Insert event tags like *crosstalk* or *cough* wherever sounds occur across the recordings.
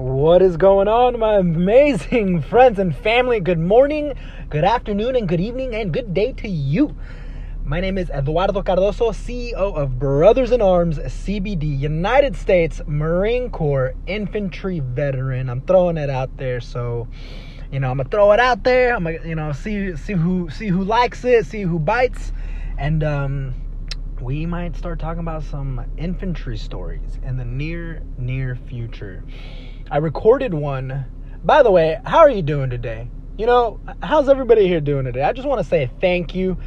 What is going on, my amazing *laughs* friends and family? Good morning, good afternoon, and good evening, and good day to you. My name is Eduardo Cardoso, CEO of Brothers in Arms CBD, United States Marine Corps infantry veteran. I'm throwing it out there, so you know I'm gonna throw it out there. I'm gonna you know see see who see who likes it, see who bites, and um, we might start talking about some infantry stories in the near near future. I recorded one. By the way, how are you doing today? You know, how's everybody here doing today? I just want to say thank you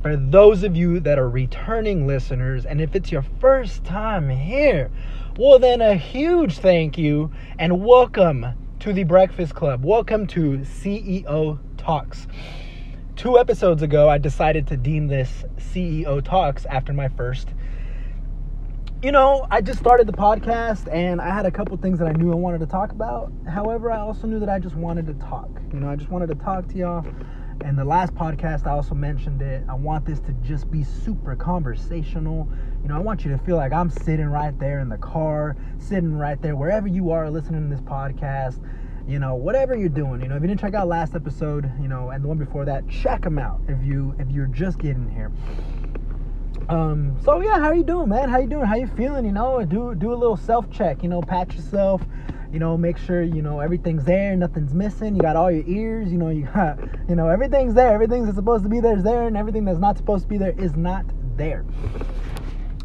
for those of you that are returning listeners. And if it's your first time here, well, then a huge thank you and welcome to the Breakfast Club. Welcome to CEO Talks. Two episodes ago, I decided to deem this CEO Talks after my first you know, I just started the podcast and I had a couple things that I knew I wanted to talk about. However, I also knew that I just wanted to talk. You know, I just wanted to talk to y'all. And the last podcast, I also mentioned it. I want this to just be super conversational. You know, I want you to feel like I'm sitting right there in the car, sitting right there, wherever you are listening to this podcast. You know, whatever you're doing. You know, if you didn't check out last episode, you know, and the one before that, check them out. If you if you're just getting here. Um, so yeah, how you doing, man? How you doing? How you feeling? You know, do do a little self check. You know, pat yourself. You know, make sure you know everything's there, nothing's missing. You got all your ears. You know, you got *laughs* you know everything's there. Everything that's supposed to be there is there, and everything that's not supposed to be there is not there.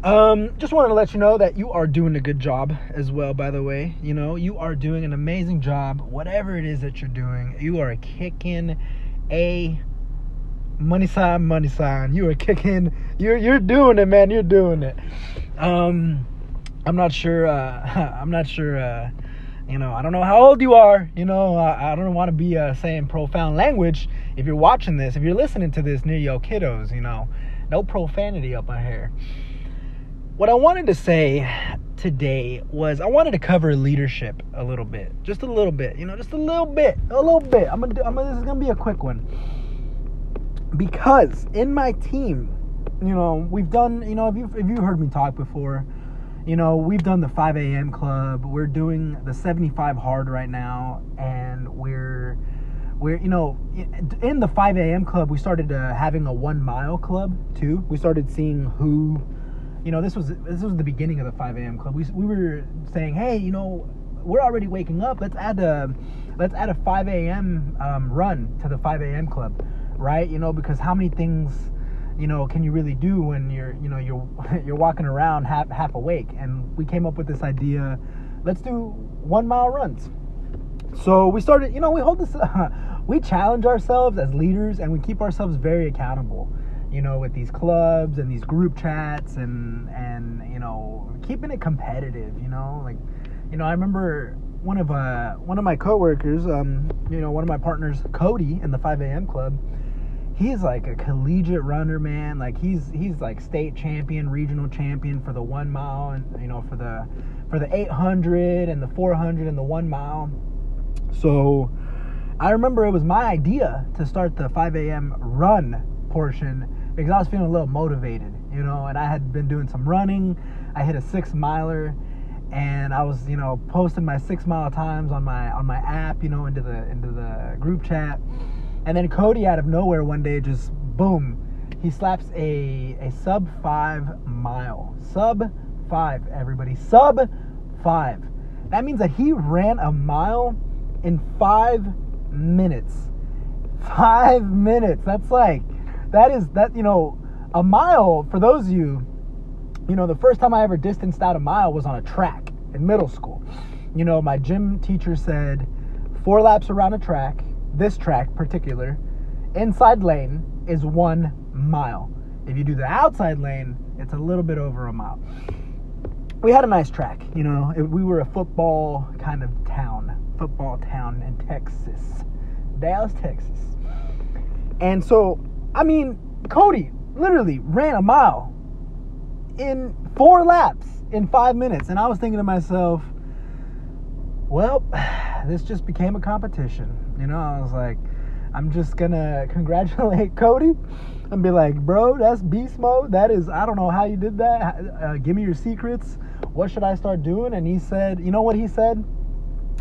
Um, just wanted to let you know that you are doing a good job as well. By the way, you know you are doing an amazing job. Whatever it is that you're doing, you are kicking a money sign, money sign. You are kicking. You're you're doing it, man. You're doing it. Um, I'm not sure. Uh, *laughs* I'm not sure. Uh, you know, I don't know how old you are. You know, I, I don't want to be uh, saying profound language. If you're watching this, if you're listening to this near your kiddos, you know, no profanity up my hair. What I wanted to say today was I wanted to cover leadership a little bit, just a little bit. You know, just a little bit, a little bit. I'm gonna. I'm gonna this is gonna be a quick one because in my team, you know, we've done, you know, if you if you heard me talk before, you know, we've done the 5 a.m. club. We're doing the 75 hard right now, and we're we're you know in the 5 a.m. club we started uh, having a one mile club too. We started seeing who, you know, this was this was the beginning of the 5 a.m. club. We we were saying, hey, you know, we're already waking up. Let's add a let's add a 5 a.m. Um, run to the 5 a.m. club right? You know, because how many things, you know, can you really do when you're, you know, you're *laughs* you're walking around half half awake? And we came up with this idea, let's do one mile runs. So we started, you know, we hold this, *laughs* we challenge ourselves as leaders, and we keep ourselves very accountable. You know, with these clubs and these group chats, and and you know, keeping it competitive. You know, like, you know, I remember one of uh one of my coworkers, um, you know, one of my partners, Cody, in the 5 a.m. club he's like a collegiate runner, man. Like he's he's like state champion, regional champion for the one mile, and you know for the for the 800 and the 400 and the one mile. So I remember it was my idea to start the 5 a.m. run portion because I was feeling a little motivated, you know, and I had been doing some running. I hit a six miler and I was, you know, posting my six mile times on my on my app, you know, into the into the group chat and then Cody out of nowhere one day just boom, he slaps a a sub five mile. Sub five, everybody. Sub five. That means that he ran a mile in five minutes. Five minutes. That's like that is that you know a mile for those of you. You know, the first time I ever distanced out a mile was on a track in middle school. You know, my gym teacher said four laps around a track this track particular inside lane is one mile. If you do the outside lane, it's a little bit over a mile. We had a nice track, you know. It, we were a football kind of town, football town in Texas, Dallas, Texas. And so, I mean, Cody literally ran a mile in four laps in five minutes. And I was thinking to myself, well, *sighs* this just became a competition. You know, I was like, I'm just gonna *laughs* congratulate Cody and be like, bro, that's beast mode. That is, I don't know how you did that. Uh, give me your secrets. What should I start doing? And he said, you know what he said?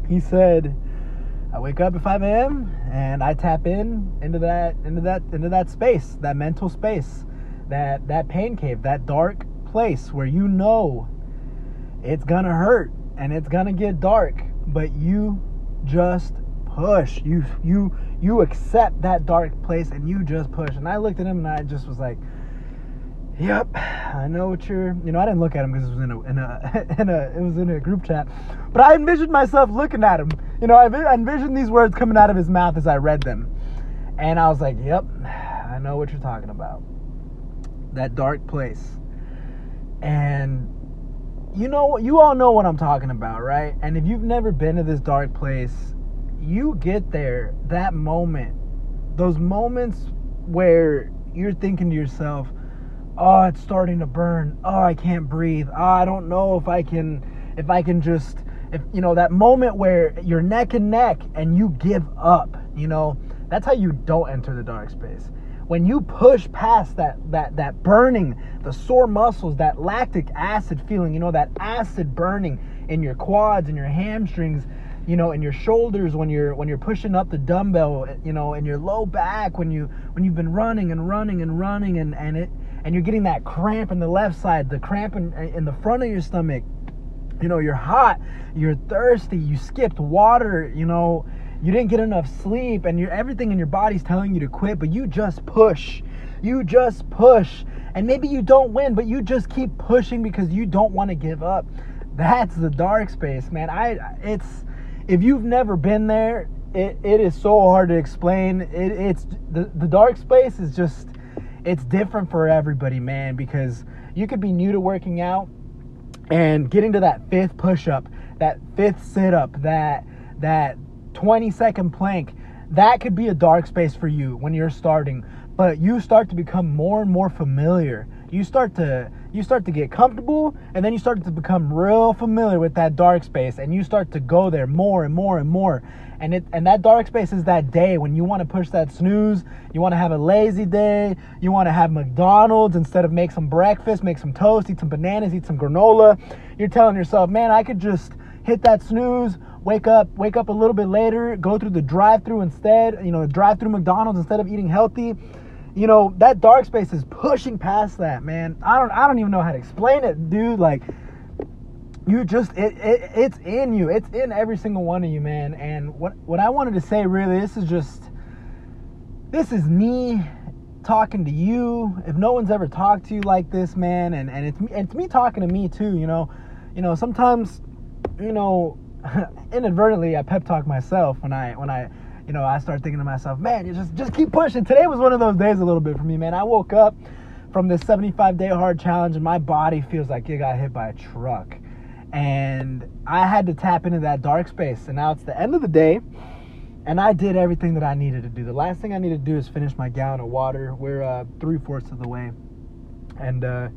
he said, I wake up at 5 a.m. and I tap in into that into that into that space, that mental space, that that pain cave, that dark place where you know it's gonna hurt and it's gonna get dark, but you just push. You you you accept that dark place and you just push. And I looked at him and I just was like, Yep, I know what you're. You know, I didn't look at him because it was in a in a *laughs* in a it was in a group chat, but I envisioned myself looking at him. You know, I envisioned these words coming out of his mouth as I read them, and I was like, "Yep, I know what you're talking about. That dark place." And you know, you all know what I'm talking about, right? And if you've never been to this dark place, you get there, that moment, those moments where you're thinking to yourself oh it's starting to burn. Oh i can't breathe. Oh, i don't know if i can if i can just if you know that moment where you're neck and neck and you give up you know? That's how you don't enter the dark space. When you push past that that that burning the sore muscles that lactic acid feeling you know that acid burning in your quads and your hamstrings you know in your shoulders when you're when you're pushing up the dumbbell you know in your low back when you when you've been running and running and running and and it and you're getting that cramp in the left side, the cramp in, in the front of your stomach. You know, you're hot, you're thirsty, you skipped water, you know, you didn't get enough sleep, and you everything in your body's telling you to quit, but you just push. You just push. And maybe you don't win, but you just keep pushing because you don't want to give up. That's the dark space, man. I it's if you've never been there, it, it is so hard to explain. It, it's the, the dark space is just it's different for everybody, man, because you could be new to working out and getting to that fifth push up, that fifth sit up, that that 20 second plank, that could be a dark space for you when you're starting. But you start to become more and more familiar. You start to you start to get comfortable and then you start to become real familiar with that dark space and you start to go there more and more and more. And it and that dark space is that day when you want to push that snooze you want to have a lazy day you want to have mcdonald's instead of make some breakfast make some toast eat some bananas eat some granola. You're telling yourself man i could just hit that snooze wake up wake up a little bit later go through the drive through instead you know drive through mcdonald's instead of eating healthy you know that dark space is pushing past that man. I don't i don't even know how to explain it dude like you just it, it it's in you. It's in every single one of you man. And what what i wanted to say really this is just this is me talking to you. If no one's ever talked to you like this man and and it's it's me talking to me too you know. You know sometimes you know *laughs* inadvertently i pep talk myself when i when i you know i start thinking to myself man you just just keep pushing today was one of those days a little bit for me man i woke up from this 75 day hard challenge and my body feels like it got hit by a truck and I had to tap into that dark space. And now it's the end of the day, and I did everything that I needed to do. The last thing I need to do is finish my gallon of water. We're uh, three fourths of the way, and uh,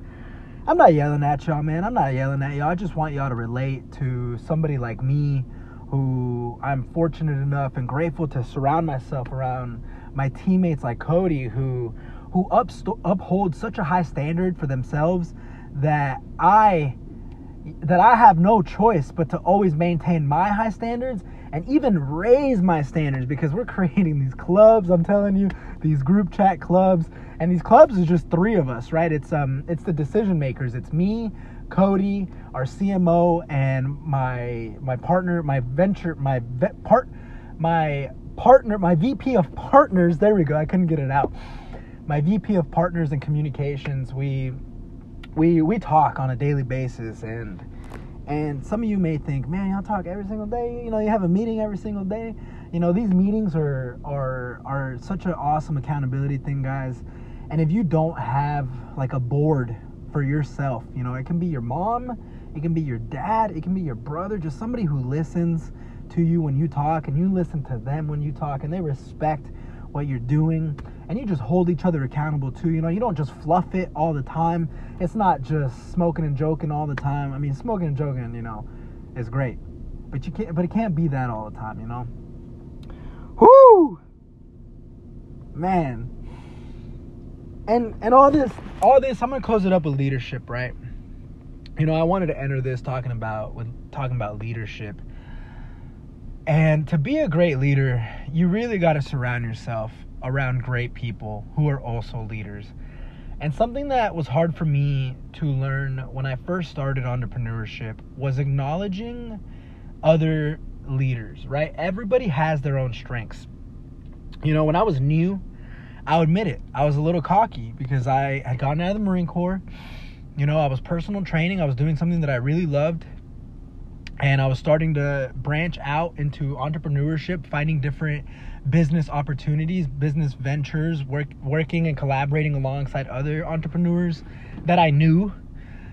I'm not yelling at y'all, man. I'm not yelling at y'all. I just want y'all to relate to somebody like me, who I'm fortunate enough and grateful to surround myself around my teammates like Cody, who who upst- uphold such a high standard for themselves that I that I have no choice but to always maintain my high standards and even raise my standards because we're *laughs* creating these clubs, I'm telling you, these group chat clubs. And these clubs is just three of us, right? It's um it's the decision makers. It's me, Cody, our CMO, and my my partner, my venture, my vet part my partner, my VP of partners. There we go. I couldn't get it out. My VP of partners and communications. We we we talk on a daily basis and and some of you may think man y'all talk every single day you know you have a meeting every single day you know these meetings are are are such an awesome accountability thing guys and if you don't have like a board for yourself you know it can be your mom it can be your dad it can be your brother just somebody who listens to you when you talk and you listen to them when you talk and they respect what you're doing and you just hold each other accountable too. You know, you don't just fluff it all the time. It's not just smoking and joking all the time. I mean, smoking and joking, you know, is great, but you can't. But it can't be that all the time. You know. Whoo, man. And and all this, all this. I'm gonna close it up with leadership, right? You know, I wanted to enter this talking about with talking about leadership And to be a great leader, you really got to surround yourself around great people who are also leaders. And something that was hard for me to learn when I first started entrepreneurship was acknowledging other leaders, right? Everybody has their own strengths. You know, when I was new, I'll admit it, I was a little cocky because I had gotten out of the Marine Corps. You know, I was personal training, I was doing something that I really loved. And I was starting to branch out into entrepreneurship, finding different business opportunities, business ventures, work, working and collaborating alongside other entrepreneurs that I knew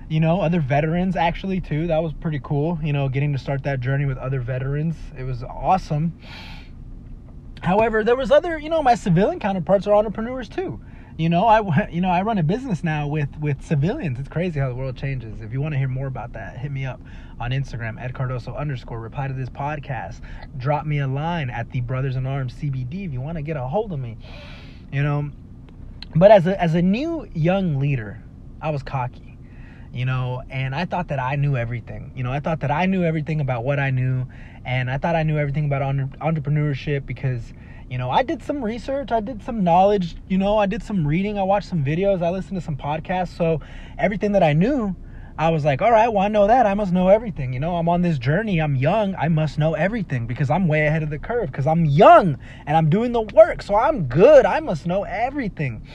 you know, other veterans actually too. That was pretty cool, you know, getting to start that journey with other veterans. It was awesome. However, there was other, you know, my civilian counterparts are entrepreneurs too. You know, I *laughs* you know, I run a business now with with civilians. It's crazy how the world changes. If you want to hear more about that, hit me up on Instagram, Ed Cardoso underscore, reply to this podcast. Drop me a line at the Brothers in Arms CBD if you want to get a hold of me. You know, but as a as a new young leader, I was cocky you know, and I thought that I knew everything. You know, I thought that I knew everything about what I knew, and I thought I knew everything about entrepreneurship because, you know, I did some research, I did some knowledge, you know, I did some reading, I watched some videos, I listened to some podcasts. So everything that I knew, I was like, all right, well, I know that. I must know everything. You know, I'm on this journey. I'm young. I must know everything because I'm way ahead of the curve because I'm young and I'm doing the work. So I'm good. I must know everything.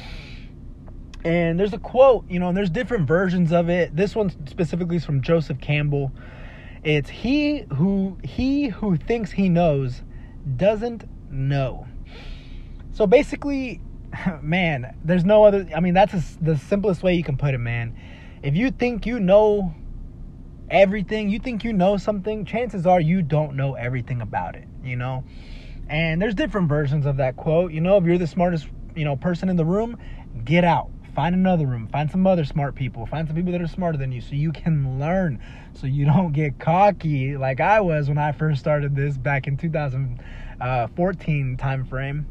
And there's a quote, you know, and there's different versions of it. This one specifically is from Joseph Campbell. It's he who he who thinks he knows doesn't know. So basically, *laughs* man, there's no other I mean that's a, the simplest way you can put it, man. If you think you know everything, you think you know something, chances are you don't know everything about it, you know? And there's different versions of that quote. You know, if you're the smartest, you know, person in the room, get out Find another room. Find some other smart people. Find some people that are smarter than you so you can learn. So you don't get cocky like I was when I first started this back in 2014 time frame.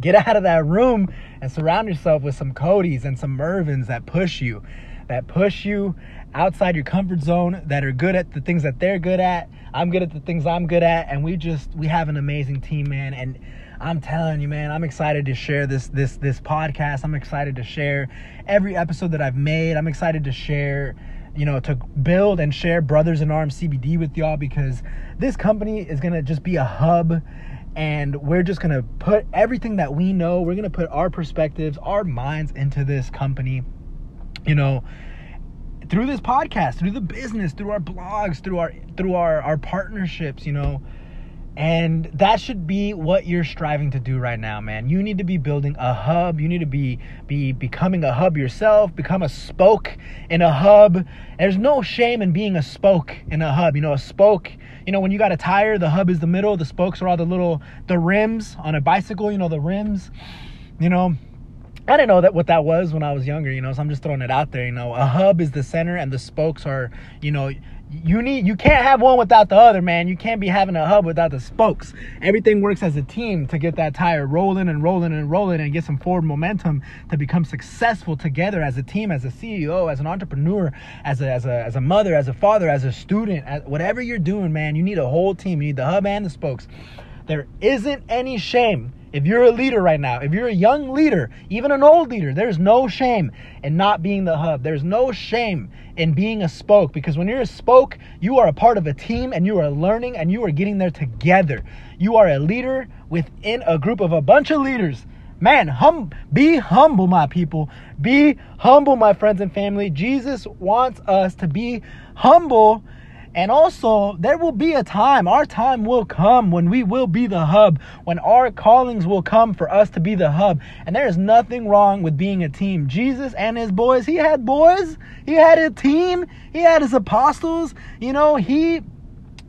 Get out of that room and surround yourself with some Codys and some Mervins that push you, that push you outside your comfort zone, that are good at the things that they're good at. I'm good at the things I'm good at, and we just we have an amazing team, man. And I'm telling you, man, I'm excited to share this this this podcast. I'm excited to share every episode that I've made. I'm excited to share, you know, to build and share Brothers in Arms CBD with y'all because this company is gonna just be a hub and we're just gonna put everything that we know, we're gonna put our perspectives, our minds into this company, you know, through this podcast, through the business, through our blogs, through our through our, our partnerships, you know and that should be what you're striving to do right now, man. You need to be building a hub. You need to be be becoming a hub yourself, become a spoke in a hub. There's no shame in being a spoke in a hub. You know, a spoke, you know, when you got a tire, the hub is the middle, the spokes are all the little the rims on a bicycle, you know, the rims. You know, I didn't know that what that was when I was younger, you know, so I'm just throwing it out there, you know. A hub is the center and the spokes are, you know, you need you can't have one without the other man. You can't be having a hub without the spokes. Everything works as a team to get that tire rolling and rolling and rolling and get some forward momentum to become successful together as a team as a ceo as an entrepreneur as a as a, as a mother as a father as a student as, whatever you're doing man you need a whole team. You need the hub and the spokes. There isn't any shame if you're a leader right now, if you're a young leader, even an old leader, there's no shame in not being the hub. There's no shame in being a spoke because when you're a spoke, you are a part of a team and you are learning and you are getting there together. You are a leader within a group of a bunch of leaders. Man, hum be humble, my people. Be humble, my friends and family. Jesus wants us to be humble and also, there will be a time, our time will come when we will be the hub, when our callings will come for us to be the hub. And there is nothing wrong with being a team. Jesus and his boys, he had boys, he had a team, he had his apostles, you know, he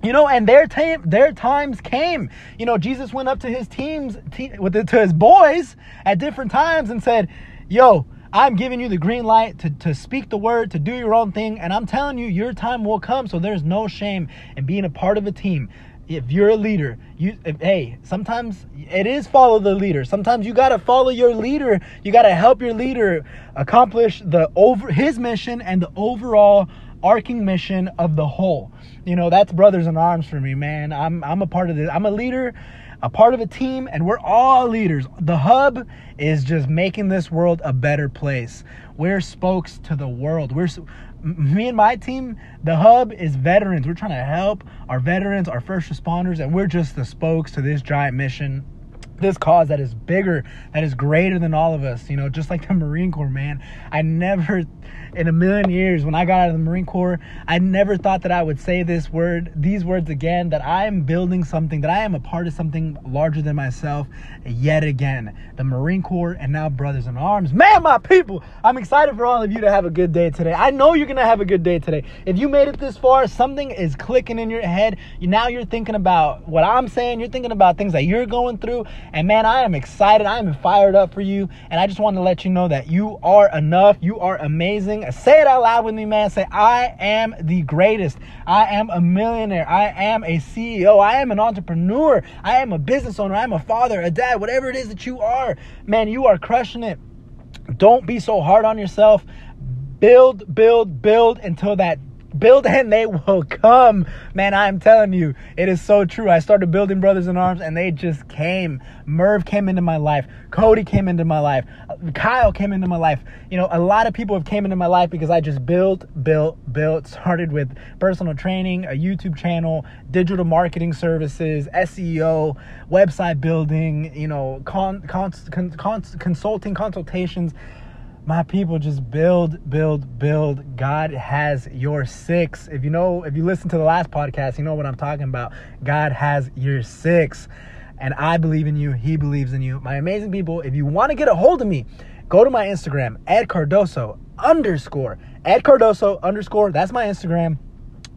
you know, and their time, their times came. You know, Jesus went up to his teams, te- with the, to his boys at different times and said, "Yo, I'm giving you the green light to, to speak the word, to do your own thing, and I'm telling you, your time will come. So there's no shame in being a part of a team. If you're a leader, you if, hey, sometimes it is follow the leader. Sometimes you gotta follow your leader. You gotta help your leader accomplish the over his mission and the overall arcing mission of the whole. You know, that's brothers in arms for me, man. I'm I'm a part of this. I'm a leader, a part of a team, and we're all leaders. The hub is just making this world a better place. We're spokes to the world. We're me and my team, the hub is veterans. We're trying to help our veterans, our first responders, and we're just the spokes to this giant mission this cause that is bigger, that is greater than all of us, you know, just like the Marine Corps, man. I never, in a million years, when I got out of the Marine Corps, I never thought that I would say this word, these words again, that I am building something, that I am a part of something larger than myself yet again. The Marine Corps and now Brothers in Arms. Man, my people, I'm excited for all of you to have a good day today. I know you're going to have a good day today. If you made it this far, something is clicking in your head. Now you're thinking about what I'm saying, you're thinking about things that you're going through and man, I am excited. I am fired up for you. And I just want to let you know that you are enough. You are amazing. Say it out loud with me, man. Say, I am the greatest. I am a millionaire. I am a CEO. I am an entrepreneur. I am a business owner. I am a father, a dad, whatever it is that you are. Man, you are crushing it. Don't be so hard on yourself. Build, build, build until that build *laughs* and they will come. Man, I'm telling you, it is so true. I started building Brothers in Arms and they just came. Merv came into my life. Cody came into my life. Kyle came into my life. You know, a lot of people have came into my life because I just built, built, built. Started with personal training, a YouTube channel, digital marketing services, SEO, website building, you know, con, con, con, consulting, consultations my people just build build build. God has your six. If you know if you listen to the last podcast you know what i'm talking about. God has your six. And i believe in you. He believes in you. My amazing people if you want to get a hold of me go to my instagram ed cardoso underscore. Ed cardoso underscore that's my instagram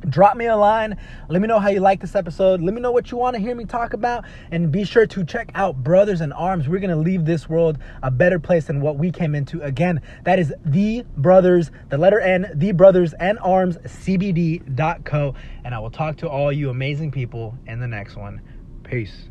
drop me a line. Let me know how you like this episode. Let me know what you want to hear me talk about. And be sure to check out brothers in arms. We're going to leave this world a better place than what we came into. Again that is the brothers the letter n the brothers and arms cbd.co and i will talk to all you amazing people in the next one. Peace